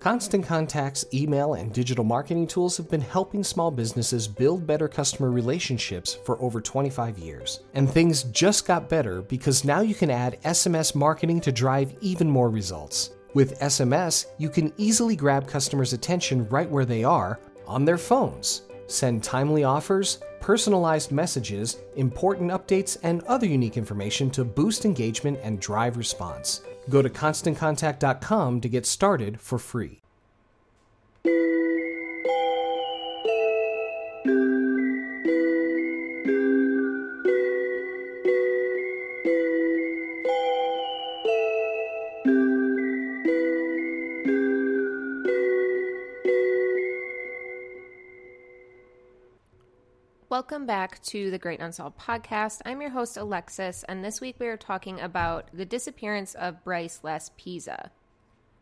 Constant Contact's email and digital marketing tools have been helping small businesses build better customer relationships for over 25 years. And things just got better because now you can add SMS marketing to drive even more results. With SMS, you can easily grab customers' attention right where they are on their phones. Send timely offers, personalized messages, important updates, and other unique information to boost engagement and drive response. Go to constantcontact.com to get started for free. Welcome back to the Great Unsolved podcast. I'm your host, Alexis, and this week we are talking about the disappearance of Bryce Laspisa.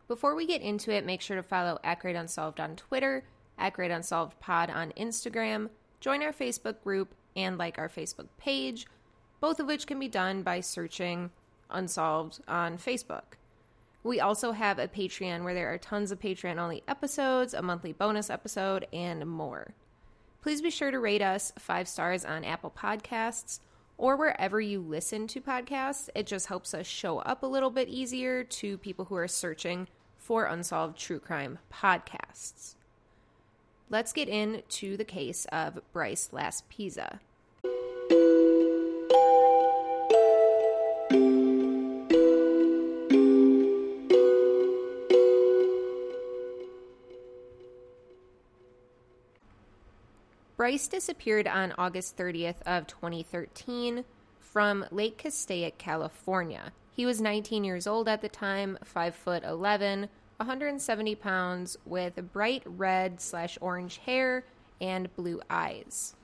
Before we get into it, make sure to follow at Great Unsolved on Twitter, at Great Unsolved Pod on Instagram, join our Facebook group, and like our Facebook page, both of which can be done by searching Unsolved on Facebook. We also have a Patreon where there are tons of Patreon only episodes, a monthly bonus episode, and more. Please be sure to rate us five stars on Apple Podcasts or wherever you listen to podcasts. It just helps us show up a little bit easier to people who are searching for unsolved true crime podcasts. Let's get into the case of Bryce Las Bryce disappeared on August 30th of 2013 from Lake Castaic, California. He was 19 years old at the time, 5 foot 11, 170 pounds, with bright red slash orange hair and blue eyes.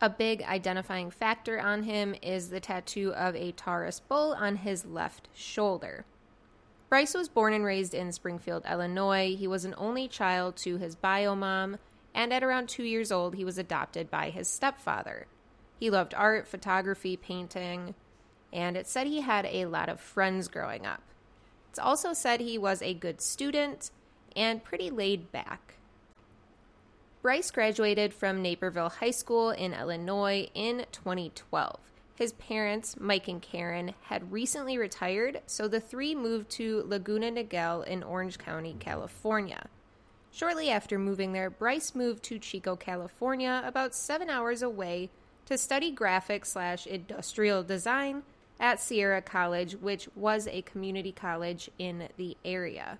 A big identifying factor on him is the tattoo of a Taurus bull on his left shoulder. Bryce was born and raised in Springfield, Illinois. He was an only child to his bio mom and at around two years old, he was adopted by his stepfather. He loved art, photography, painting, and it said he had a lot of friends growing up. It's also said he was a good student and pretty laid back. Bryce graduated from Naperville High School in Illinois in 2012. His parents, Mike and Karen, had recently retired, so the three moved to Laguna Niguel in Orange County, California. Shortly after moving there, Bryce moved to Chico, California, about seven hours away, to study graphic slash industrial design at Sierra College, which was a community college in the area.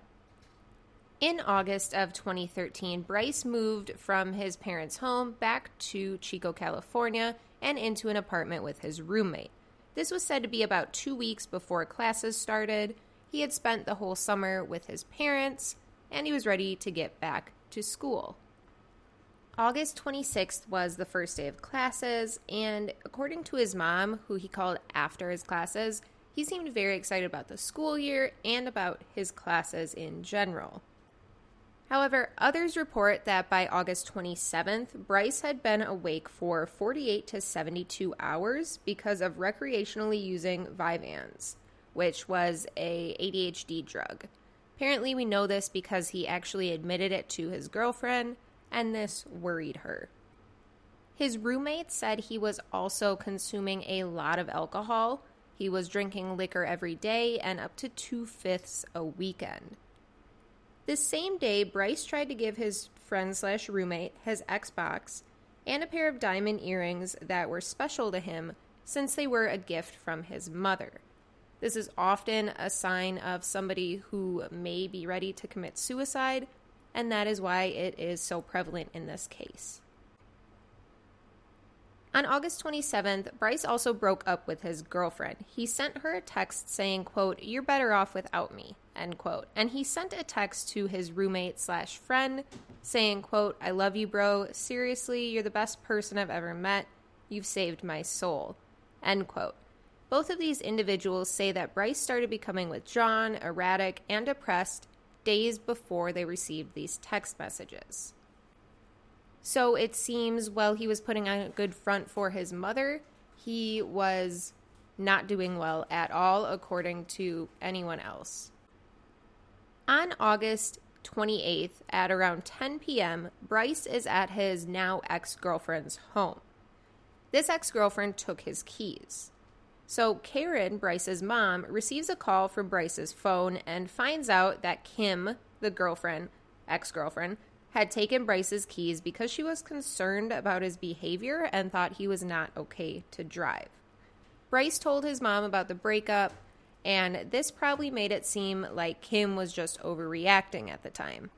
In August of 2013, Bryce moved from his parents' home back to Chico, California, and into an apartment with his roommate. This was said to be about two weeks before classes started. He had spent the whole summer with his parents, and he was ready to get back to school. August 26th was the first day of classes, and according to his mom, who he called after his classes, he seemed very excited about the school year and about his classes in general. However, others report that by August 27th, Bryce had been awake for 48 to 72 hours because of recreationally using Vyvanse, which was a ADHD drug. Apparently, we know this because he actually admitted it to his girlfriend, and this worried her. His roommate said he was also consuming a lot of alcohol. He was drinking liquor every day and up to two fifths a weekend. This same day, Bryce tried to give his friend slash roommate his Xbox and a pair of diamond earrings that were special to him since they were a gift from his mother. This is often a sign of somebody who may be ready to commit suicide, and that is why it is so prevalent in this case. On August 27th, Bryce also broke up with his girlfriend. He sent her a text saying, quote, You're better off without me, end quote. And he sent a text to his roommate slash friend saying, quote, I love you, bro. Seriously, you're the best person I've ever met. You've saved my soul, end quote. Both of these individuals say that Bryce started becoming withdrawn, erratic, and depressed days before they received these text messages. So it seems while he was putting on a good front for his mother, he was not doing well at all, according to anyone else. On August 28th at around 10 p.m., Bryce is at his now ex girlfriend's home. This ex girlfriend took his keys. So, Karen, Bryce's mom, receives a call from Bryce's phone and finds out that Kim, the girlfriend, ex girlfriend, had taken Bryce's keys because she was concerned about his behavior and thought he was not okay to drive. Bryce told his mom about the breakup, and this probably made it seem like Kim was just overreacting at the time.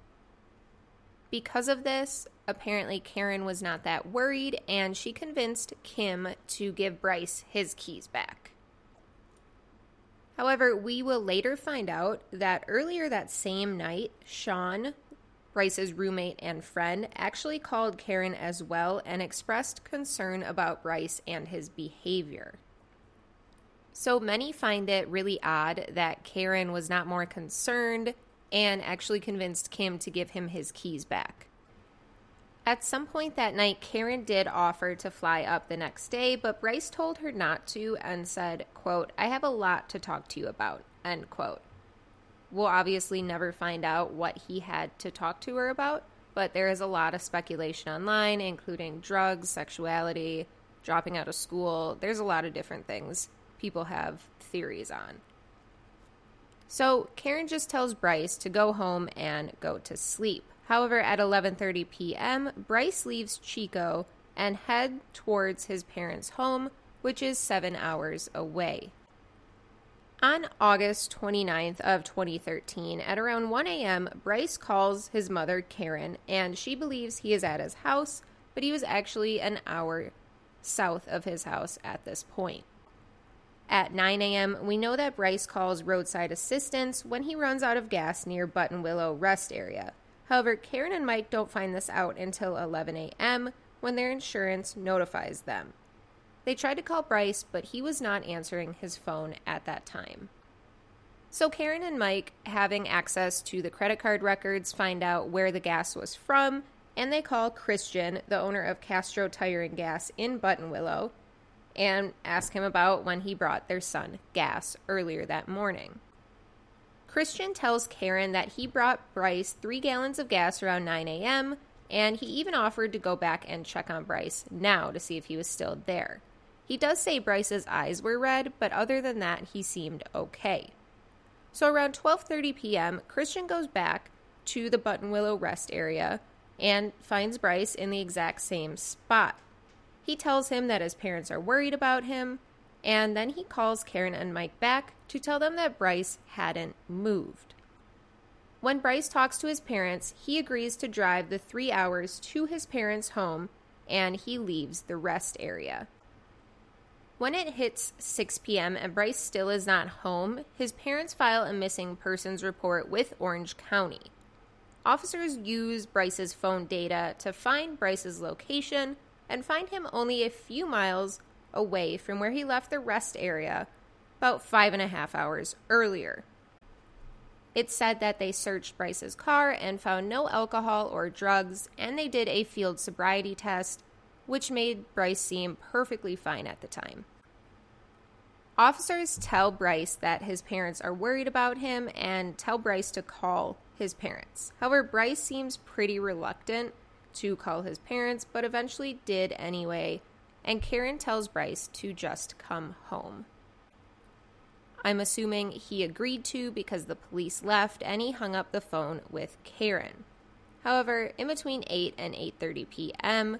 Because of this, apparently Karen was not that worried, and she convinced Kim to give Bryce his keys back. However, we will later find out that earlier that same night, Sean, Bryce's roommate and friend, actually called Karen as well and expressed concern about Bryce and his behavior. So many find it really odd that Karen was not more concerned and actually convinced Kim to give him his keys back. At some point that night, Karen did offer to fly up the next day, but Bryce told her not to and said, quote, I have a lot to talk to you about, end quote. We'll obviously never find out what he had to talk to her about, but there is a lot of speculation online, including drugs, sexuality, dropping out of school. There's a lot of different things people have theories on. So Karen just tells Bryce to go home and go to sleep. However, at 11:30 p.m., Bryce leaves Chico and head towards his parents' home, which is 7 hours away. On August 29th of 2013, at around 1 a.m., Bryce calls his mother Karen and she believes he is at his house, but he was actually an hour south of his house at this point. At 9 a.m., we know that Bryce calls roadside assistance when he runs out of gas near Buttonwillow rest area. However, Karen and Mike don't find this out until 11 a.m. when their insurance notifies them. They tried to call Bryce, but he was not answering his phone at that time. So Karen and Mike, having access to the credit card records, find out where the gas was from, and they call Christian, the owner of Castro Tire and Gas in Buttonwillow, and ask him about when he brought their son gas earlier that morning. Christian tells Karen that he brought Bryce three gallons of gas around 9 a.m., and he even offered to go back and check on Bryce now to see if he was still there. He does say Bryce's eyes were red, but other than that, he seemed okay. So around 12:30 p.m., Christian goes back to the Buttonwillow rest area and finds Bryce in the exact same spot. He tells him that his parents are worried about him, and then he calls Karen and Mike back to tell them that Bryce hadn't moved. When Bryce talks to his parents, he agrees to drive the three hours to his parents' home and he leaves the rest area. When it hits 6 p.m. and Bryce still is not home, his parents file a missing persons report with Orange County. Officers use Bryce's phone data to find Bryce's location and find him only a few miles away from where he left the rest area about five and a half hours earlier. It said that they searched Bryce's car and found no alcohol or drugs, and they did a field sobriety test, which made Bryce seem perfectly fine at the time. Officers tell Bryce that his parents are worried about him and tell Bryce to call his parents. However, Bryce seems pretty reluctant to call his parents, but eventually did anyway, and Karen tells Bryce to just come home. I'm assuming he agreed to because the police left and he hung up the phone with Karen. However, in between 8 and 8:30 p.m.,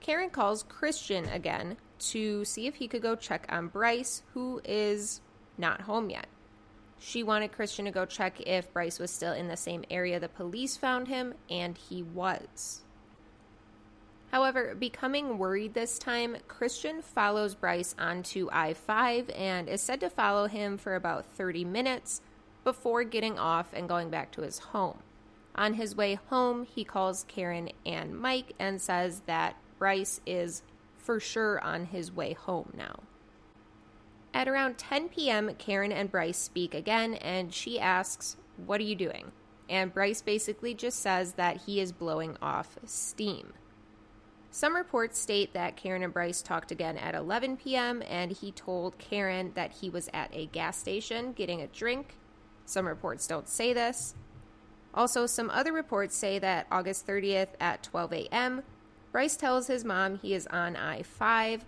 Karen calls Christian again to see if he could go check on Bryce, who is not home yet. She wanted Christian to go check if Bryce was still in the same area the police found him, and he was. However, becoming worried this time, Christian follows Bryce onto I 5 and is said to follow him for about 30 minutes before getting off and going back to his home. On his way home, he calls Karen and Mike and says that Bryce is for sure on his way home now. At around 10 p.m., Karen and Bryce speak again and she asks, What are you doing? And Bryce basically just says that he is blowing off steam. Some reports state that Karen and Bryce talked again at 11 p.m., and he told Karen that he was at a gas station getting a drink. Some reports don't say this. Also, some other reports say that August 30th at 12 a.m., Bryce tells his mom he is on I 5,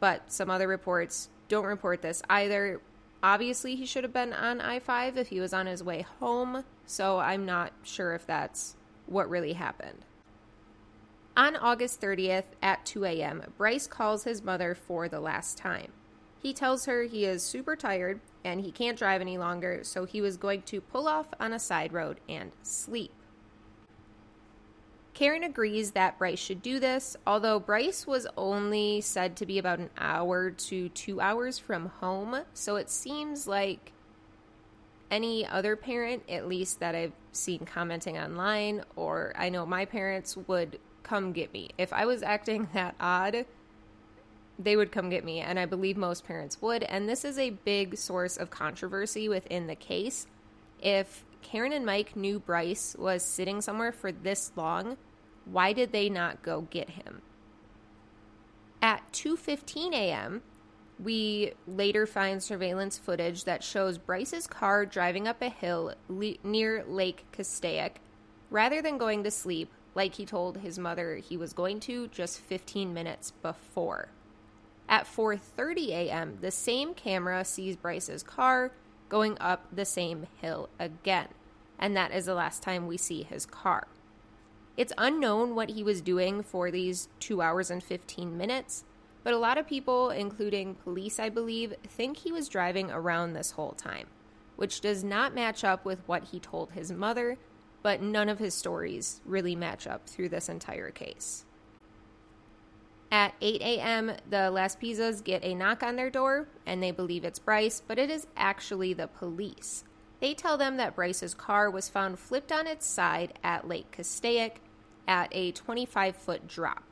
but some other reports don't report this either. Obviously, he should have been on I 5 if he was on his way home, so I'm not sure if that's what really happened. On August 30th at 2 a.m., Bryce calls his mother for the last time. He tells her he is super tired and he can't drive any longer, so he was going to pull off on a side road and sleep. Karen agrees that Bryce should do this, although Bryce was only said to be about an hour to two hours from home, so it seems like any other parent, at least that I've seen commenting online, or I know my parents would come get me. If I was acting that odd, they would come get me, and I believe most parents would. And this is a big source of controversy within the case. If Karen and Mike knew Bryce was sitting somewhere for this long, why did they not go get him? At 2:15 a.m., we later find surveillance footage that shows Bryce's car driving up a hill le- near Lake Castaic rather than going to sleep like he told his mother he was going to just 15 minutes before. At 4:30 a.m., the same camera sees Bryce's car going up the same hill again, and that is the last time we see his car. It's unknown what he was doing for these 2 hours and 15 minutes, but a lot of people, including police, I believe, think he was driving around this whole time, which does not match up with what he told his mother, but none of his stories really match up through this entire case. At 8 a.m., the Laspisas get a knock on their door and they believe it's Bryce, but it is actually the police. They tell them that Bryce's car was found flipped on its side at Lake Castaic at a 25 foot drop.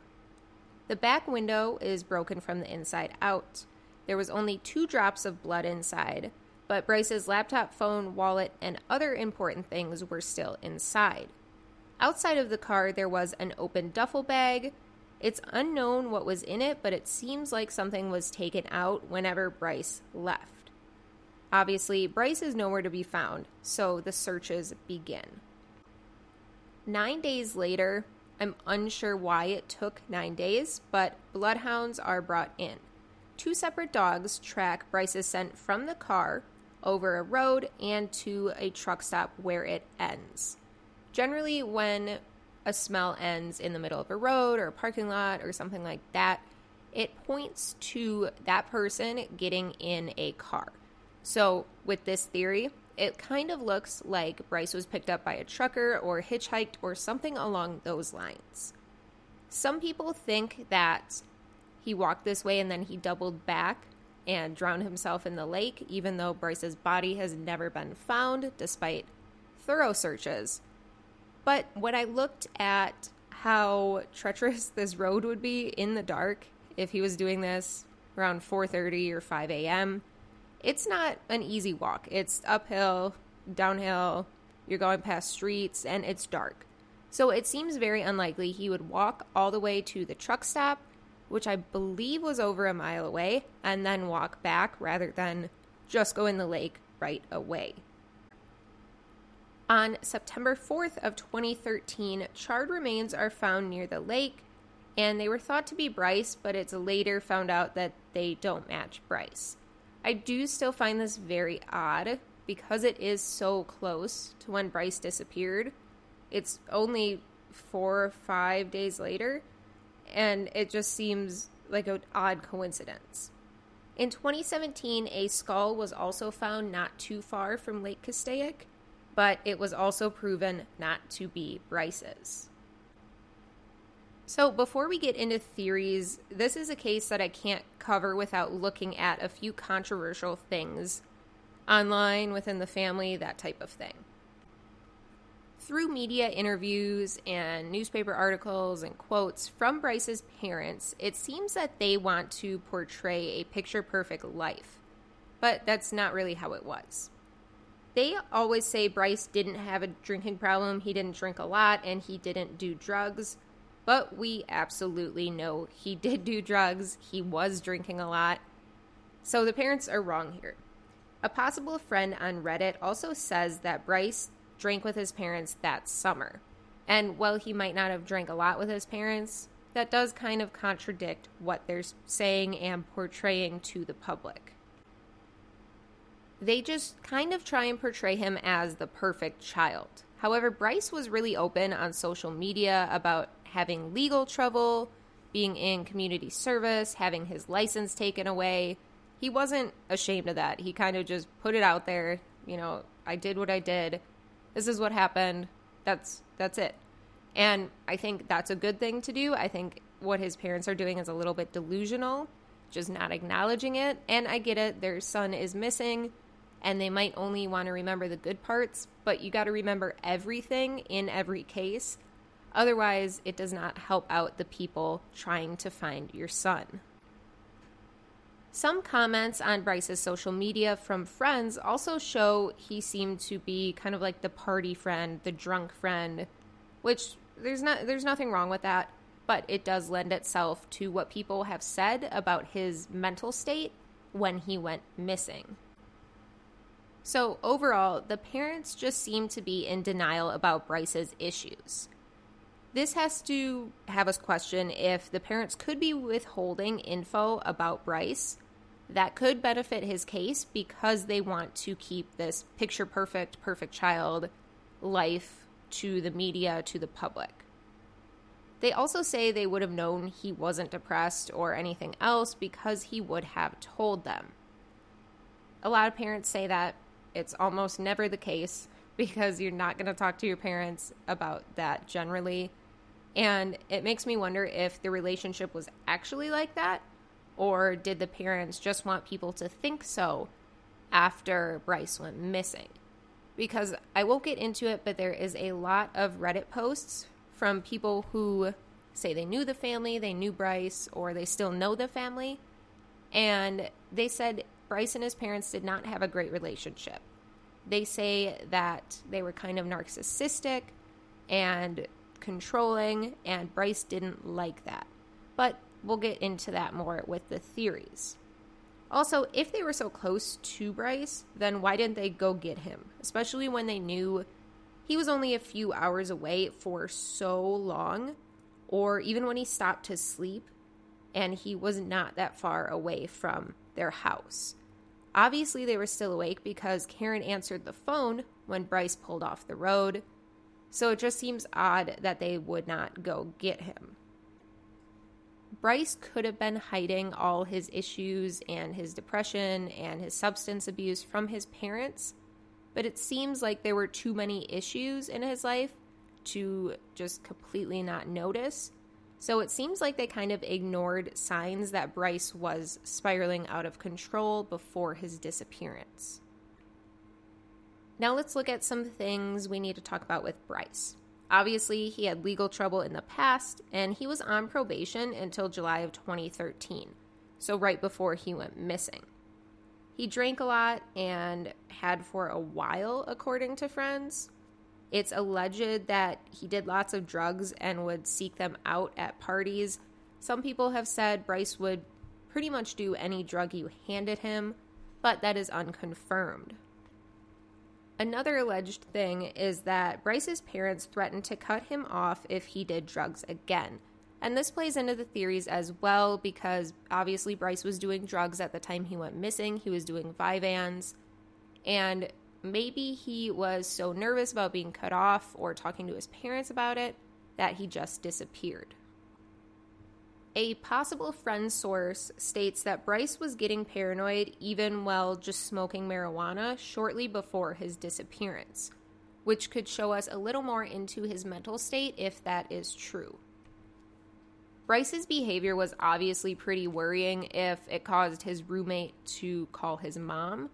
The back window is broken from the inside out. There was only two drops of blood inside, but Bryce's laptop, phone, wallet, and other important things were still inside. Outside of the car, there was an open duffel bag, it's unknown what was in it, but it seems like something was taken out whenever Bryce left. Obviously, Bryce is nowhere to be found, so the searches begin. Nine days later, I'm unsure why it took nine days, but bloodhounds are brought in. Two separate dogs track Bryce's scent from the car over a road and to a truck stop where it ends. Generally, when a smell ends in the middle of a road or a parking lot or something like that, it points to that person getting in a car. So, with this theory, it kind of looks like Bryce was picked up by a trucker or hitchhiked or something along those lines. Some people think that he walked this way and then he doubled back and drowned himself in the lake, even though Bryce's body has never been found despite thorough searches. But when I looked at how treacherous this road would be in the dark if he was doing this around 4:30 or 5 a.m., it's not an easy walk. It's uphill, downhill, you're going past streets and it's dark. So it seems very unlikely he would walk all the way to the truck stop, which I believe was over a mile away, and then walk back rather than just go in the lake right away. On September 4th of 2013, charred remains are found near the lake, and they were thought to be Bryce, but it's later found out that they don't match Bryce. I do still find this very odd because it is so close to when Bryce disappeared. It's only four or five days later, and it just seems like an odd coincidence. In 2017, a skull was also found not too far from Lake Castaic, but it was also proven not to be Bryce's. So, before we get into theories, this is a case that I can't cover without looking at a few controversial things online, within the family, that type of thing. Through media interviews and newspaper articles and quotes from Bryce's parents, it seems that they want to portray a picture perfect life. But that's not really how it was they always say Bryce didn't have a drinking problem, he didn't drink a lot, and he didn't do drugs. But we absolutely know he did do drugs, he was drinking a lot. So the parents are wrong here. A possible friend on Reddit also says that Bryce drank with his parents that summer. And while he might not have drank a lot with his parents, that does kind of contradict what they're saying and portraying to the public. They just kind of try and portray him as the perfect child. However, Bryce was really open on social media about having legal trouble, being in community service, having his license taken away. He wasn't ashamed of that. He kind of just put it out there, you know, I did what I did. This is what happened. That's that's it. And I think that's a good thing to do. I think what his parents are doing is a little bit delusional, just not acknowledging it. And I get it, their son is missing and they might only want to remember the good parts, but you got to remember everything in every case. Otherwise, it does not help out the people trying to find your son. Some comments on Bryce's social media from friends also show he seemed to be kind of like the party friend, the drunk friend, which there's not there's nothing wrong with that, but it does lend itself to what people have said about his mental state when he went missing. So, overall, the parents just seem to be in denial about Bryce's issues. This has to have us question if the parents could be withholding info about Bryce that could benefit his case because they want to keep this picture perfect, perfect child life to the media, to the public. They also say they would have known he wasn't depressed or anything else because he would have told them. A lot of parents say that it's almost never the case because you're not going to talk to your parents about that generally. And it makes me wonder if the relationship was actually like that, or did the parents just want people to think so after Bryce went missing? Because I won't get into it, but there is a lot of Reddit posts from people who say they knew the family, they knew Bryce, or they still know the family. And they said Bryce and his parents did not have a great relationship. They say that they were kind of narcissistic and controlling, and Bryce didn't like that. But we'll get into that more with the theories. Also, if they were so close to Bryce, then why didn't they go get him? Especially when they knew he was only a few hours away for so long, or even when he stopped to sleep and he was not that far away from their house. Obviously, they were still awake because Karen answered the phone when Bryce pulled off the road, so it just seems odd that they would not go get him. Bryce could have been hiding all his issues and his depression and his substance abuse from his parents, but it seems like there were too many issues in his life to just completely not notice. So it seems like they kind of ignored signs that Bryce was spiraling out of control before his disappearance. Now let's look at some things we need to talk about with Bryce. Obviously, he had legal trouble in the past, and he was on probation until July of 2013, so right before he went missing. He drank a lot and had for a while, according to friends. It's alleged that he did lots of drugs and would seek them out at parties. Some people have said Bryce would pretty much do any drug you handed him, but that is unconfirmed. Another alleged thing is that Bryce's parents threatened to cut him off if he did drugs again. And this plays into the theories as well because obviously Bryce was doing drugs at the time he went missing. He was doing Vyvanse. And maybe he was so nervous about being cut off or talking to his parents about it that he just disappeared. A possible friend source states that Bryce was getting paranoid even while just smoking marijuana shortly before his disappearance, which could show us a little more into his mental state if that is true. Bryce's behavior was obviously pretty worrying if it caused his roommate to call his mom.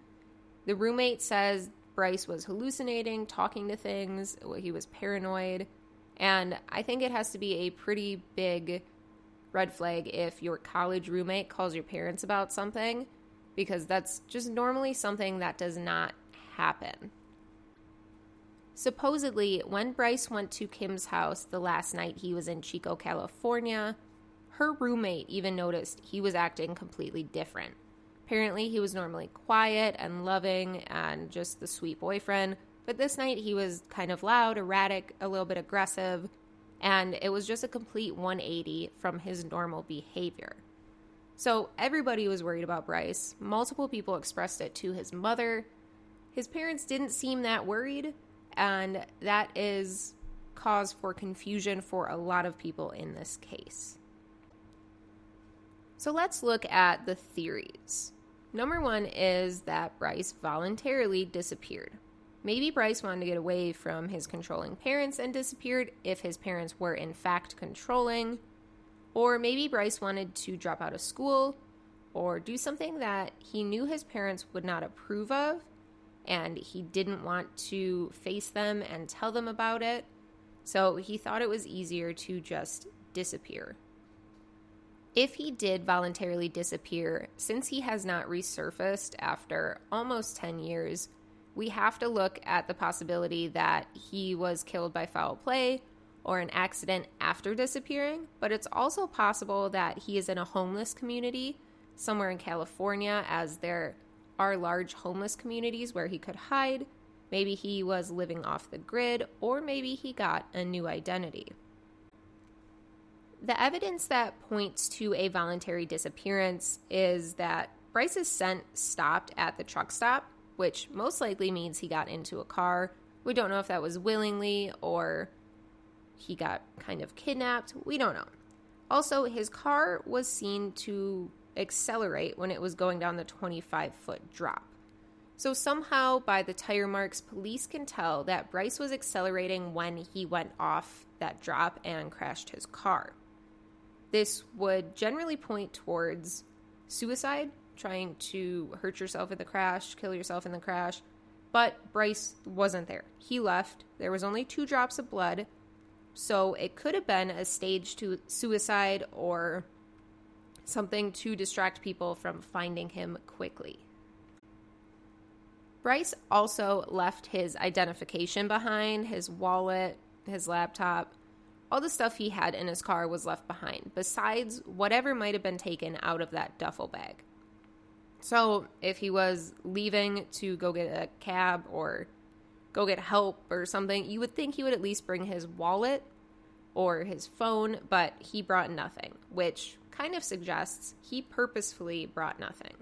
The roommate says Bryce was hallucinating, talking to things, he was paranoid. And I think it has to be a pretty big red flag if your college roommate calls your parents about something, because that's just normally something that does not happen. Supposedly, when Bryce went to Kim's house the last night he was in Chico, California, her roommate even noticed he was acting completely different. Apparently, he was normally quiet and loving and just the sweet boyfriend, But this night he was kind of loud, erratic, a little bit aggressive, and it was just a complete 180 from his normal behavior. So everybody was worried about Bryce. Multiple people expressed it to his mother. His parents didn't seem that worried, and that is cause for confusion for a lot of people in this case. So let's look at the theories. Number one is that Bryce voluntarily disappeared. Maybe Bryce wanted to get away from his controlling parents and disappeared if his parents were in fact controlling. Or maybe Bryce wanted to drop out of school or do something that he knew his parents would not approve of and he didn't want to face them and tell them about it. So he thought it was easier to just disappear. If he did voluntarily disappear, since he has not resurfaced after almost 10 years, we have to look at the possibility that he was killed by foul play or an accident after disappearing, but it's also possible that he is in a homeless community somewhere in California, as there are large homeless communities where he could hide. Maybe he was living off the grid, or maybe he got a new identity. The evidence that points to a voluntary disappearance is that Bryce's scent stopped at the truck stop, which most likely means he got into a car. We don't know if that was willingly or he got kind of kidnapped. We don't know. Also, his car was seen to accelerate when it was going down the 25 foot drop. So, somehow, by the tire marks, police can tell that Bryce was accelerating when he went off that drop and crashed his car. This would generally point towards suicide, trying to hurt yourself in the crash, kill yourself in the crash. But Bryce wasn't there. He left. There was only two drops of blood. So it could have been a stage to suicide or something to distract people from finding him quickly. Bryce also left his identification behind, his wallet, his laptop, all the stuff he had in his car was left behind, besides whatever might have been taken out of that duffel bag. So, if he was leaving to go get a cab or go get help or something, you would think he would at least bring his wallet or his phone, but he brought nothing, which kind of suggests he purposefully brought nothing.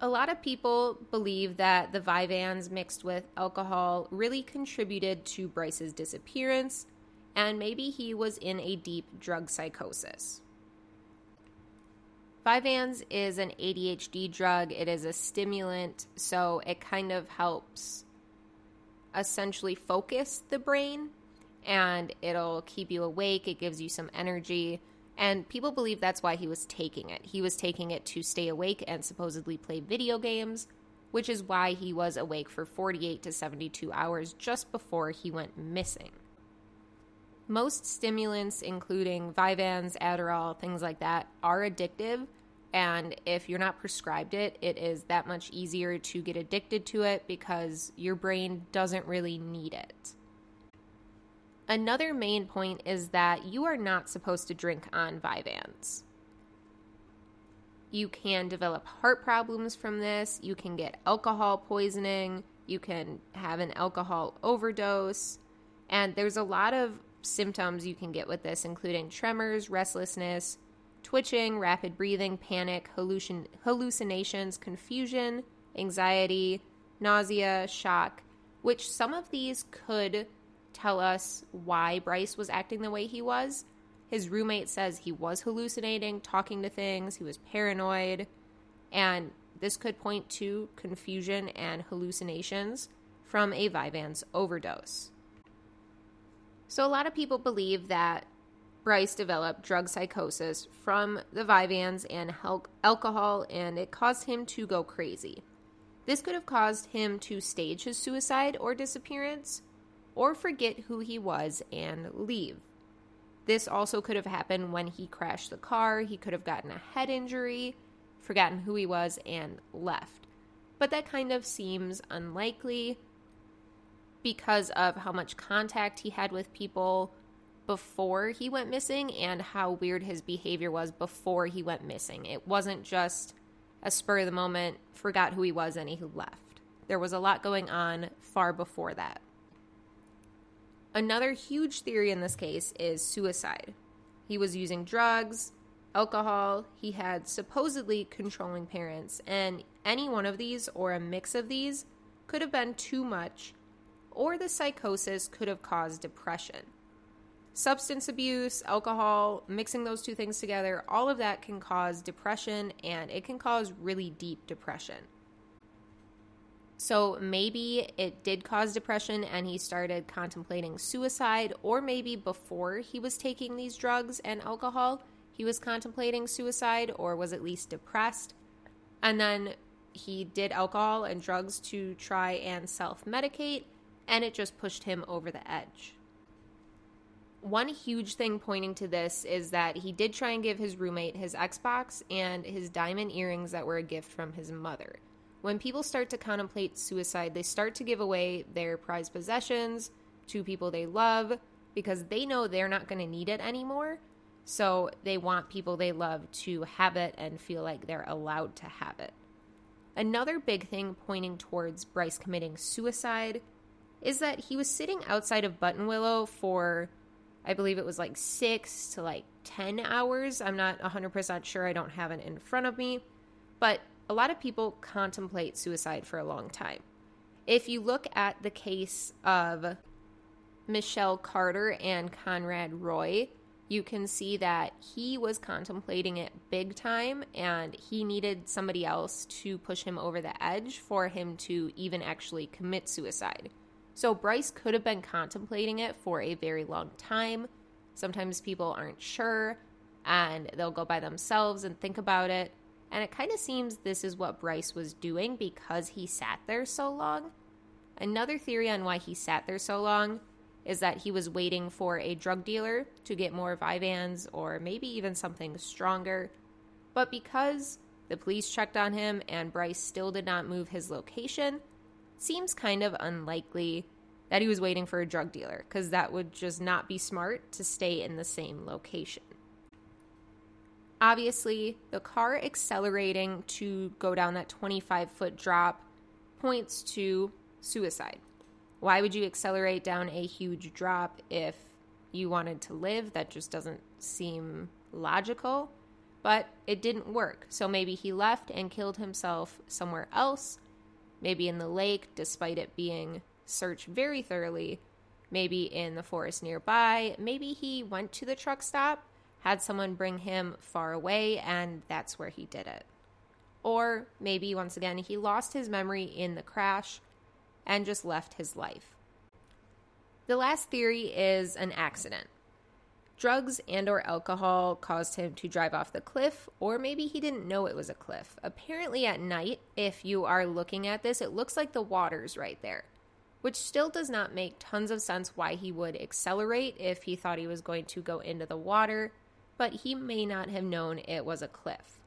A lot of people believe that the Vyvanse mixed with alcohol really contributed to Bryce's disappearance, and maybe he was in a deep drug psychosis. Vyvanse is an ADHD drug. It is a stimulant, so it kind of helps essentially focus the brain and it'll keep you awake. It gives you some energy. And people believe that's why he was taking it. He was taking it to stay awake and supposedly play video games, which is why he was awake for 48 to 72 hours just before he went missing. Most stimulants, including Vyvanse, Adderall, things like that, are addictive. And if you're not prescribed it, it is that much easier to get addicted to it because your brain doesn't really need it. Another main point is that you are not supposed to drink on Vyvanse. You can develop heart problems from this. You can get alcohol poisoning. You can have an alcohol overdose. And there's a lot of symptoms you can get with this, including tremors, restlessness, twitching, rapid breathing, panic, hallucin- hallucinations, confusion, anxiety, nausea, shock, which some of these could tell us why Bryce was acting the way he was. His roommate says he was hallucinating, talking to things, he was paranoid, and this could point to confusion and hallucinations from a Vyvanse overdose. So, a lot of people believe that Bryce developed drug psychosis from the Vyvanse and alcohol, and it caused him to go crazy. This could have caused him to stage his suicide or disappearance, or forget who he was and leave. This also could have happened when he crashed the car. He could have gotten a head injury, forgotten who he was, and left. But that kind of seems unlikely because of how much contact he had with people before he went missing and how weird his behavior was before he went missing. It wasn't just a spur of the moment, forgot who he was, and he left. there was a lot going on far before that. Another huge theory in this case is suicide. He was using drugs, alcohol, he had supposedly controlling parents, and any one of these or a mix of these could have been too much, or the psychosis could have caused depression. Substance abuse, alcohol, mixing those two things together, all of that can cause depression and it can cause really deep depression. So maybe it did cause depression and he started contemplating suicide, or maybe before he was taking these drugs and alcohol, he was contemplating suicide or was at least depressed. And then he did alcohol and drugs to try and self medicate, and it just pushed him over the edge. One huge thing pointing to this is that he did try and give his roommate his Xbox and his diamond earrings that were a gift from his mother. When people start to contemplate suicide, they start to give away their prized possessions to people they love because they know they're not going to need it anymore. So they want people they love to have it and feel like they're allowed to have it. Another big thing pointing towards Bryce committing suicide is that he was sitting outside of Buttonwillow for, I believe it was like six to like 10 hours. I'm not 100% sure. I don't have it in front of me. But a lot of people contemplate suicide for a long time. If you look at the case of Michelle Carter and Conrad Roy, you can see that he was contemplating it big time and he needed somebody else to push him over the edge for him to even actually commit suicide. So Bryce could have been contemplating it for a very long time. Sometimes people aren't sure and they'll go by themselves and think about it. And it kind of seems this is what Bryce was doing because he sat there so long. Another theory on why he sat there so long is that he was waiting for a drug dealer to get more Vyvanse or maybe even something stronger. But because the police checked on him and Bryce still did not move his location, seems kind of unlikely that he was waiting for a drug dealer because that would just not be smart to stay in the same location. Obviously, the car accelerating to go down that 25 foot drop points to suicide. Why would you accelerate down a huge drop if you wanted to live? That just doesn't seem logical. But it didn't work. So maybe he left and killed himself somewhere else, maybe in the lake, despite it being searched very thoroughly, maybe in the forest nearby. Maybe he went to the truck stop had someone bring him far away, and that's where he did it. Or maybe, once again, he lost his memory in the crash and just left his life. The last theory is an accident. Drugs and or alcohol caused him to drive off the cliff or maybe he didn't know it was a cliff. Apparently at night, if you are looking at this, it looks like the water's right there, which still does not make tons of sense why he would accelerate if he thought he was going to go into the water but he may not have known it was a cliff.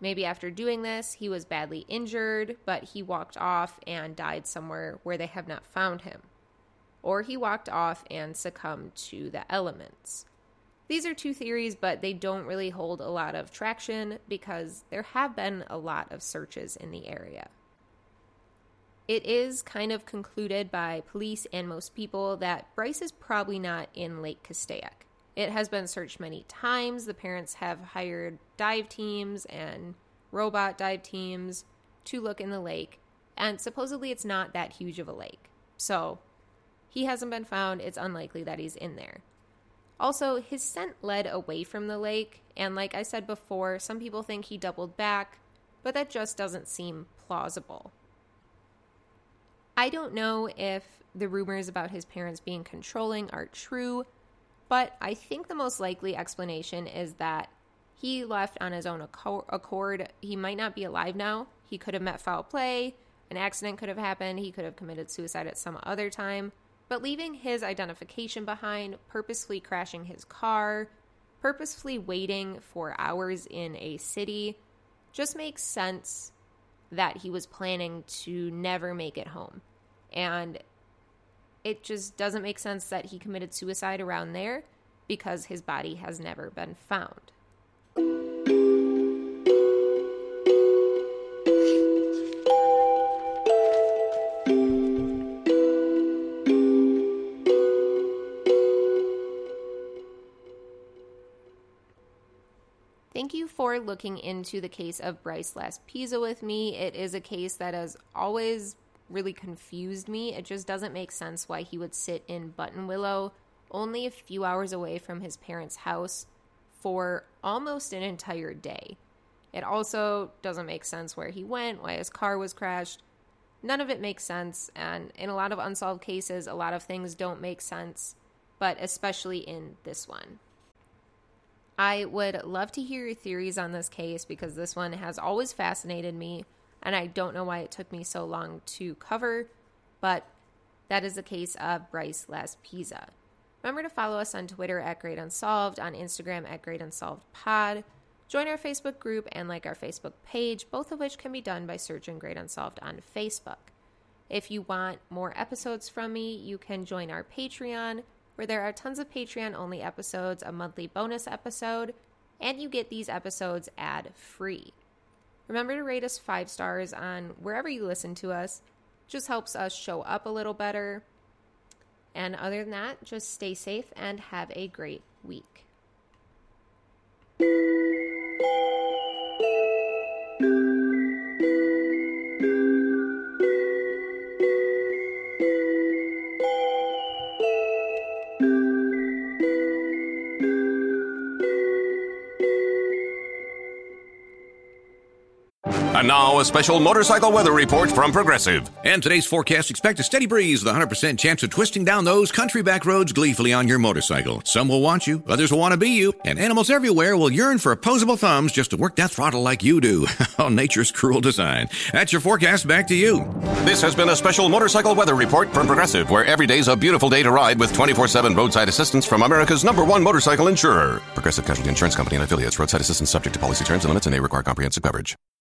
Maybe after doing this, he was badly injured, but he walked off and died somewhere where they have not found him. Or he walked off and succumbed to the elements. These are two theories, but they don't really hold a lot of traction because there have been a lot of searches in the area. It is kind of concluded by police and most people that Bryce is probably not in Lake Castaic. It has been searched many times. The parents have hired dive teams and robot dive teams to look in the lake, and supposedly it's not that huge of a lake. So he hasn't been found. It's unlikely that he's in there. Also, his scent led away from the lake, and like I said before, some people think he doubled back, but that just doesn't seem plausible. I don't know if the rumors about his parents being controlling are true. But I think the most likely explanation is that he left on his own accord. He might not be alive now. He could have met foul play. An accident could have happened. He could have committed suicide at some other time. But leaving his identification behind, purposefully crashing his car, purposefully waiting for hours in a city, just makes sense that he was planning to never make it home. And it just doesn't make sense that he committed suicide around there because his body has never been found. For looking into the case of Bryce Laspisa with me. It is a case that has always really confused me. It just doesn't make sense why he would sit in Buttonwillow, only a few hours away from his parents' house, for almost an entire day. It also doesn't make sense where he went, why his car was crashed. None of it makes sense, and in a lot of unsolved cases, a lot of things don't make sense, but especially in this one. I would love to hear your theories on this case because this one has always fascinated me, and I don't know why it took me so long to cover, but that is the case of Bryce Laspisa. Remember to follow us on Twitter at Great Unsolved, on Instagram at Great Unsolved Pod. Join our Facebook group and like our Facebook page, both of which can be done by searching Great Unsolved on Facebook. If you want more episodes from me, you can join our Patreon, where there are tons of Patreon only episodes, a monthly bonus episode, and you get these episodes ad free. Remember to rate us five stars on wherever you listen to us. Just helps us show up a little better. And other than that, just stay safe and have a great week. A special motorcycle weather report from Progressive. And today's forecast expect a steady breeze with a 100% chance of twisting down those country back roads gleefully on your motorcycle. Some will want you, others will want to be you, and animals everywhere will yearn for opposable thumbs just to work that throttle like you do. oh, nature's cruel design. That's your forecast. Back to you. This has been a special motorcycle weather report from Progressive, where every day's a beautiful day to ride with 24 7 roadside assistance from America's number one motorcycle insurer. Progressive Casualty Insurance Company and affiliates. Roadside assistance subject to policy terms and limits and may require comprehensive coverage.